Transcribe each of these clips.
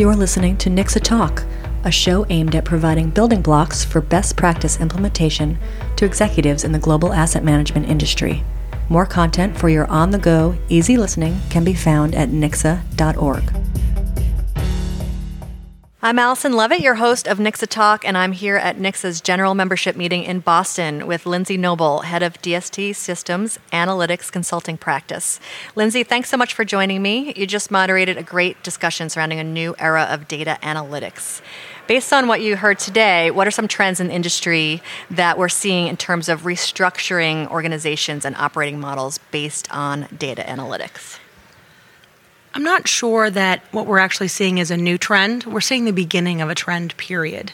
You're listening to NICSA Talk, a show aimed at providing building blocks for best practice implementation to executives in the global asset management industry. More content for your on the go, easy listening can be found at nicsa.org. I'm Allison Levitt, your host of NICSA Talk, and I'm here at NICSA's general membership meeting in Boston with Lindsay Noble, head of DST Systems Analytics Consulting Practice. Lindsay, thanks so much for joining me. You just moderated a great discussion surrounding a new era of data analytics. Based on what you heard today, what are some trends in the industry that we're seeing in terms of restructuring organizations and operating models based on data analytics? I'm not sure that what we're actually seeing is a new trend. We're seeing the beginning of a trend period.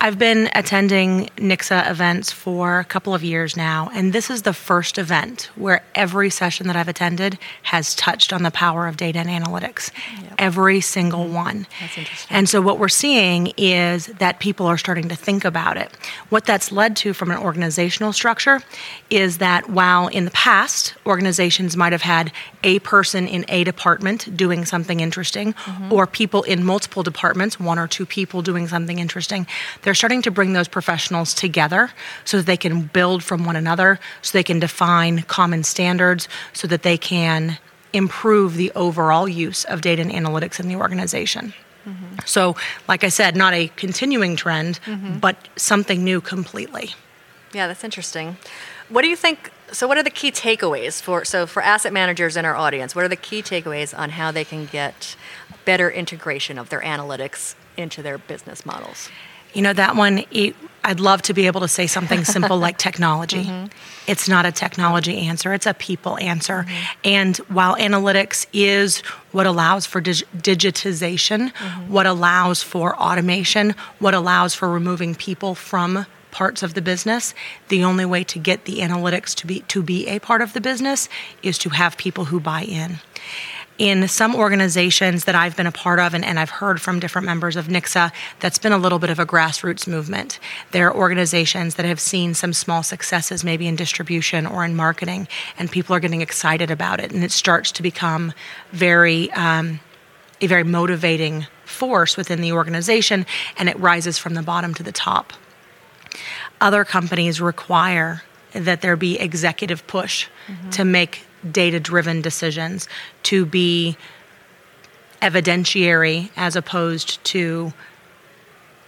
I've been attending NICSA events for a couple of years now, and this is the first event where every session that I've attended has touched on the power of data and analytics. Yep. Every single mm-hmm. one. That's interesting. And so, what we're seeing is that people are starting to think about it. What that's led to from an organizational structure is that while in the past, organizations might have had a person in a department doing something interesting, mm-hmm. or people in multiple departments, one or two people doing something interesting, they're starting to bring those professionals together so that they can build from one another, so they can define common standards, so that they can improve the overall use of data and analytics in the organization. Mm-hmm. So, like I said, not a continuing trend, mm-hmm. but something new completely. Yeah, that's interesting. What do you think? So, what are the key takeaways for so for asset managers in our audience? What are the key takeaways on how they can get better integration of their analytics into their business models? You know, that one, it, I'd love to be able to say something simple like technology. Mm-hmm. It's not a technology answer, it's a people answer. Mm-hmm. And while analytics is what allows for dig- digitization, mm-hmm. what allows for automation, what allows for removing people from parts of the business, the only way to get the analytics to be to be a part of the business is to have people who buy in in some organizations that I've been a part of and, and, I've heard from different members of NICSA, that's been a little bit of a grassroots movement. There are organizations that have seen some small successes, maybe in distribution or in marketing, and people are getting excited about it. And it starts to become very, um, a very motivating force within the organization, and it rises from the bottom to the top. Other companies require that there be executive push mm-hmm. to make data driven decisions, to be evidentiary as opposed to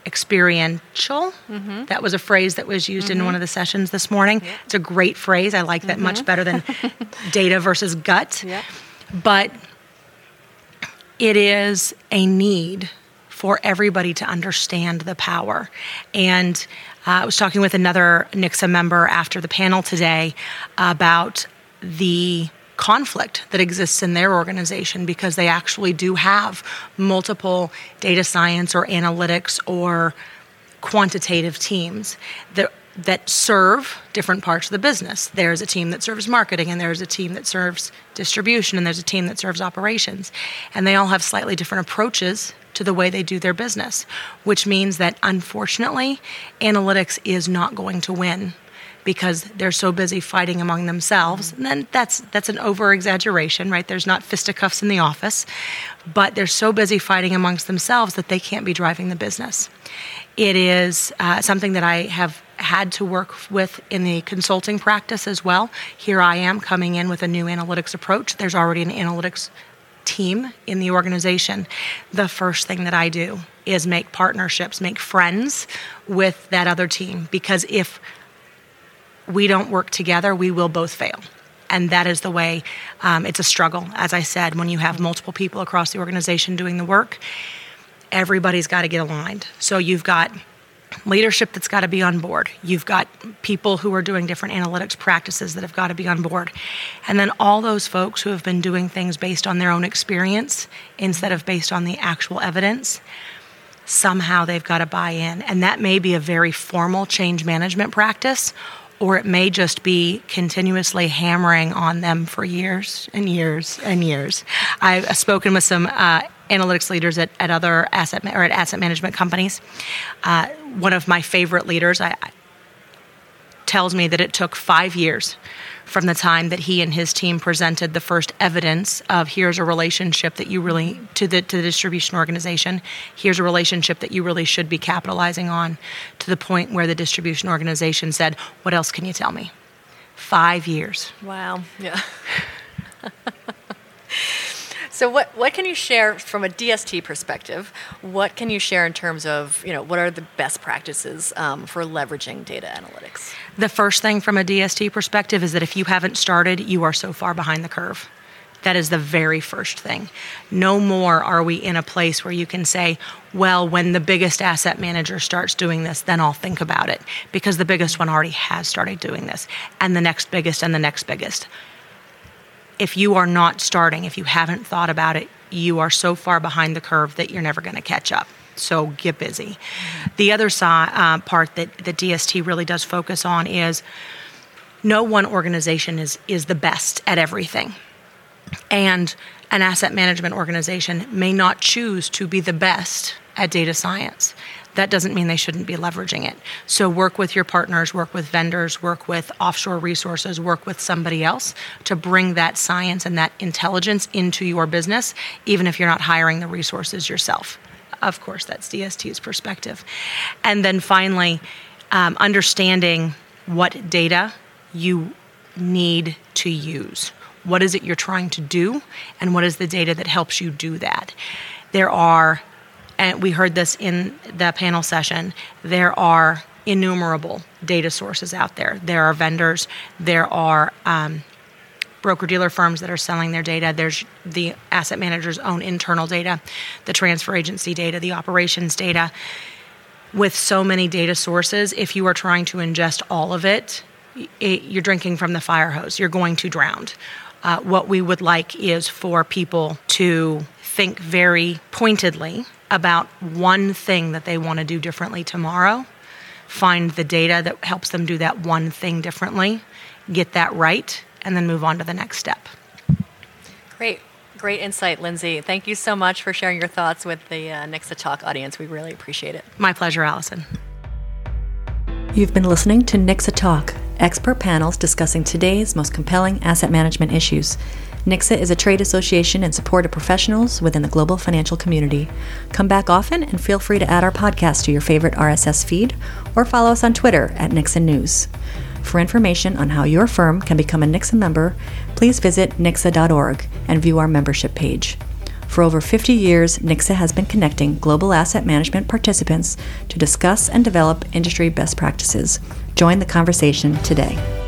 experiential. Mm-hmm. That was a phrase that was used mm-hmm. in one of the sessions this morning. Yep. It's a great phrase. I like that mm-hmm. much better than data versus gut. Yep. But it is a need for everybody to understand the power. And uh, I was talking with another NICSA member after the panel today about the conflict that exists in their organization because they actually do have multiple data science or analytics or quantitative teams that that serve different parts of the business. There's a team that serves marketing, and there's a team that serves distribution, and there's a team that serves operations. And they all have slightly different approaches to the way they do their business, which means that unfortunately, analytics is not going to win because they're so busy fighting among themselves. And then that's that's an over exaggeration, right? There's not fisticuffs in the office, but they're so busy fighting amongst themselves that they can't be driving the business. It is uh, something that I have had to work with in the consulting practice as well. Here I am coming in with a new analytics approach. There's already an analytics team in the organization. The first thing that I do is make partnerships, make friends with that other team because if we don't work together, we will both fail. And that is the way um, it's a struggle. As I said, when you have multiple people across the organization doing the work, everybody's got to get aligned. So you've got leadership that's got to be on board. You've got people who are doing different analytics practices that have got to be on board. And then all those folks who have been doing things based on their own experience instead of based on the actual evidence, somehow they've got to buy in. And that may be a very formal change management practice or it may just be continuously hammering on them for years and years and years. I've spoken with some uh, analytics leaders at, at other asset ma- or at asset management companies. Uh, one of my favorite leaders, I, tells me that it took five years from the time that he and his team presented the first evidence of here's a relationship that you really to the to the distribution organization here's a relationship that you really should be capitalizing on to the point where the distribution organization said what else can you tell me? 5 years. Wow. Yeah So what, what can you share from a DST perspective? What can you share in terms of, you know, what are the best practices um, for leveraging data analytics? The first thing from a DST perspective is that if you haven't started, you are so far behind the curve. That is the very first thing. No more are we in a place where you can say, well, when the biggest asset manager starts doing this, then I'll think about it. Because the biggest one already has started doing this, and the next biggest, and the next biggest if you are not starting, if you haven't thought about it, you are so far behind the curve that you're never going to catch up. So get busy. The other side, uh, part that the DST really does focus on is no one organization is is the best at everything, and an asset management organization may not choose to be the best at data science that doesn't mean they shouldn't be leveraging it. So work with your partners, work with vendors, work with offshore resources, work with somebody else to bring that science and that intelligence into your business, even if you're not hiring the resources yourself. Of course, that's DST's perspective. And then finally, um, understanding what data you need to use. What is it you're trying to do, and what is the data that helps you do that? There are and we heard this in the panel session, there are innumerable data sources out there. There are vendors, there are um, broker dealer firms that are selling their data. There's the asset manager's own internal data, the transfer agency data, the operations data. With so many data sources, if you are trying to ingest all of it, it you're drinking from the fire hose. You're going to drown. Uh, what we would like is for people to think very pointedly about one thing that they want to do differently tomorrow, find the data that helps them do that one thing differently, get that right, and then move on to the next step. Great. Great insight, Lindsay. Thank you so much for sharing your thoughts with the uh, NICSA Talk audience. We really appreciate it. My pleasure, Allison. You've been listening to NICSA Talk, expert panels discussing today's most compelling asset management issues. NICSA is a trade association in support of professionals within the global financial community. Come back often and feel free to add our podcast to your favorite RSS feed or follow us on Twitter at NICSA News. For information on how your firm can become a NICSA member, please visit nicsa.org and view our membership page. For over 50 years, NICSA has been connecting global asset management participants to discuss and develop industry best practices. Join the conversation today.